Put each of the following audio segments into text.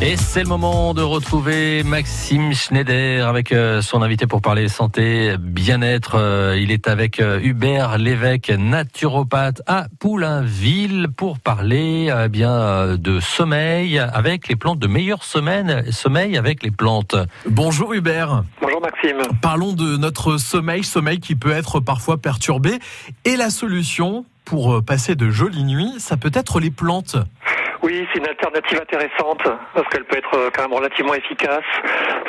Et c'est le moment de retrouver Maxime Schneider avec euh, son invité pour parler santé, bien-être. Euh, il est avec euh, Hubert Lévesque, naturopathe à Poulainville pour parler bien de sommeil avec les plantes, de meilleure semaine, sommeil avec les plantes. Bonjour Hubert. Bonjour Maxime. Parlons de notre sommeil, sommeil qui peut être parfois perturbé. Et la solution pour passer de jolies nuits, ça peut être les plantes. Oui, c'est une alternative intéressante parce qu'elle peut être euh, quand même relativement efficace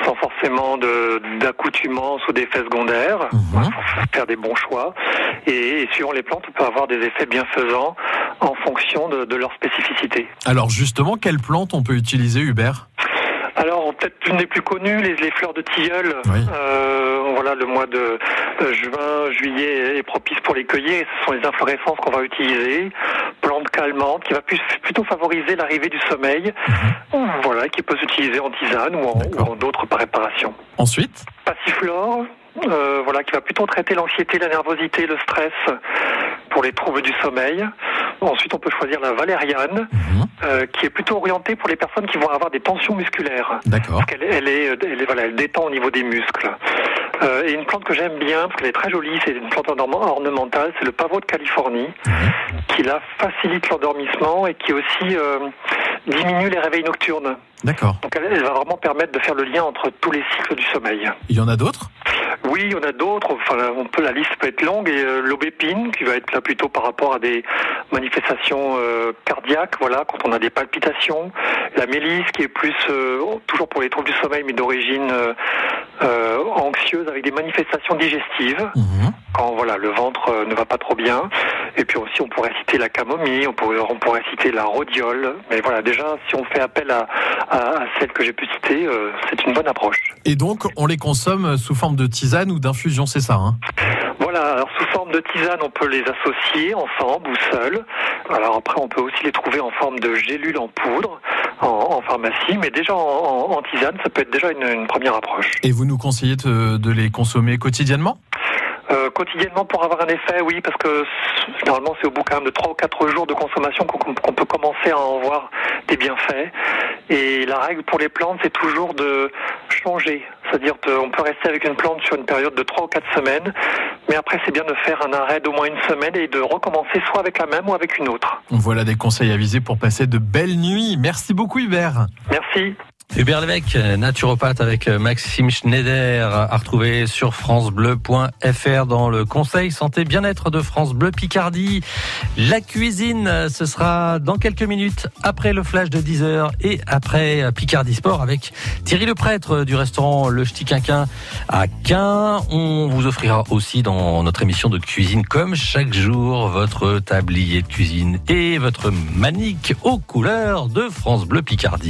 sans forcément d'accoutumance ou d'effets secondaires. Mhm. faire des bons choix. Et, suivant les plantes, on peut avoir des effets bienfaisants en fonction de, de leur spécificité. Alors justement, quelles plantes on peut utiliser, Hubert? Alors peut-être une des plus connues, les, les fleurs de tilleul. Euh, voilà, le mois de juin, juillet est propice pour les cueillir. Ce sont les inflorescences qu'on va utiliser. Plante calmante qui va plus, plutôt favoriser l'arrivée du sommeil. Mhm. Voilà, qui peut s'utiliser en tisane ou en, d'autres préparations. Ensuite Passiflore, euh, voilà, qui va plutôt traiter l'anxiété, la nervosité, le stress pour les troubles du sommeil. Ensuite, on peut choisir la valériane, mhm. euh, qui est plutôt orientée pour les personnes qui vont avoir des tensions musculaires. D'accord. Parce qu'elle elle est, elle est, voilà, elle détend au niveau des muscles. Euh, et une plante que j'aime bien, parce qu'elle est très jolie, c'est une plante ornementale, c'est le pavot de Californie, qui la facilite l'endormissement et qui aussi euh, diminue les réveils nocturnes. D'accord. Donc elle, elle, va vraiment permettre de faire le lien entre tous les cycles du sommeil. Il y en a d'autres? Oui, en a d'autres. Enfin, on peut, la liste peut être longue. Et euh, l'aubépine, qui va être là plutôt par rapport à des manifestations euh, cardiaques, voilà, quand on a des palpitations. La mélisse, qui est plus euh, toujours pour les troubles du sommeil, mais d'origine anxieuse, avec des manifestations digestives. Mhm. Quand voilà, le ventre ne va pas trop bien. Et puis aussi, on pourrait citer la camomille, on pourrait, on pourrait citer la rhodiole. Mais voilà, déjà, si on fait appel à, à, celle que j'ai pu citer, c'est une bonne approche. Et donc, on les consomme sous forme de tisane ou d'infusion, c'est ça hein? Voilà, alors sous forme de tisane, on peut les associer ensemble ou seuls. Alors après, on peut aussi les trouver en forme de gélules en poudre en, pharmacie, mais déjà en, tisane, ça peut être déjà une, première approche. Et vous nous conseillez de les consommer quotidiennement? Euh, quotidiennement pour avoir un effet, oui, parce que généralement c'est au bout quand même de 3 ou 4 jours de consommation qu'on peut commencer à en voir des bienfaits. Et la règle pour les plantes, c'est toujours de changer. C'est-à-dire qu'on peut rester avec une plante sur une période de 3 ou 4 semaines, mais après c'est bien de faire un arrêt d'au moins une semaine et de recommencer soit avec la même ou avec une autre. Voilà des conseils à viser pour passer de belles nuits. Merci beaucoup Hubert. Merci. Hubert Lévesque, naturopathe avec Maxime Schneider, à retrouver sur francebleu.fr dans le conseil santé bien-être de France Bleu Picardie. La cuisine, ce sera dans quelques minutes après le flash de 10h et après Picardie Sport avec Thierry le prêtre du restaurant Le Ch'ti Quinquin à Quin. On vous offrira aussi dans notre émission de cuisine comme chaque jour votre tablier de cuisine et votre manique aux couleurs de France Bleu Picardie.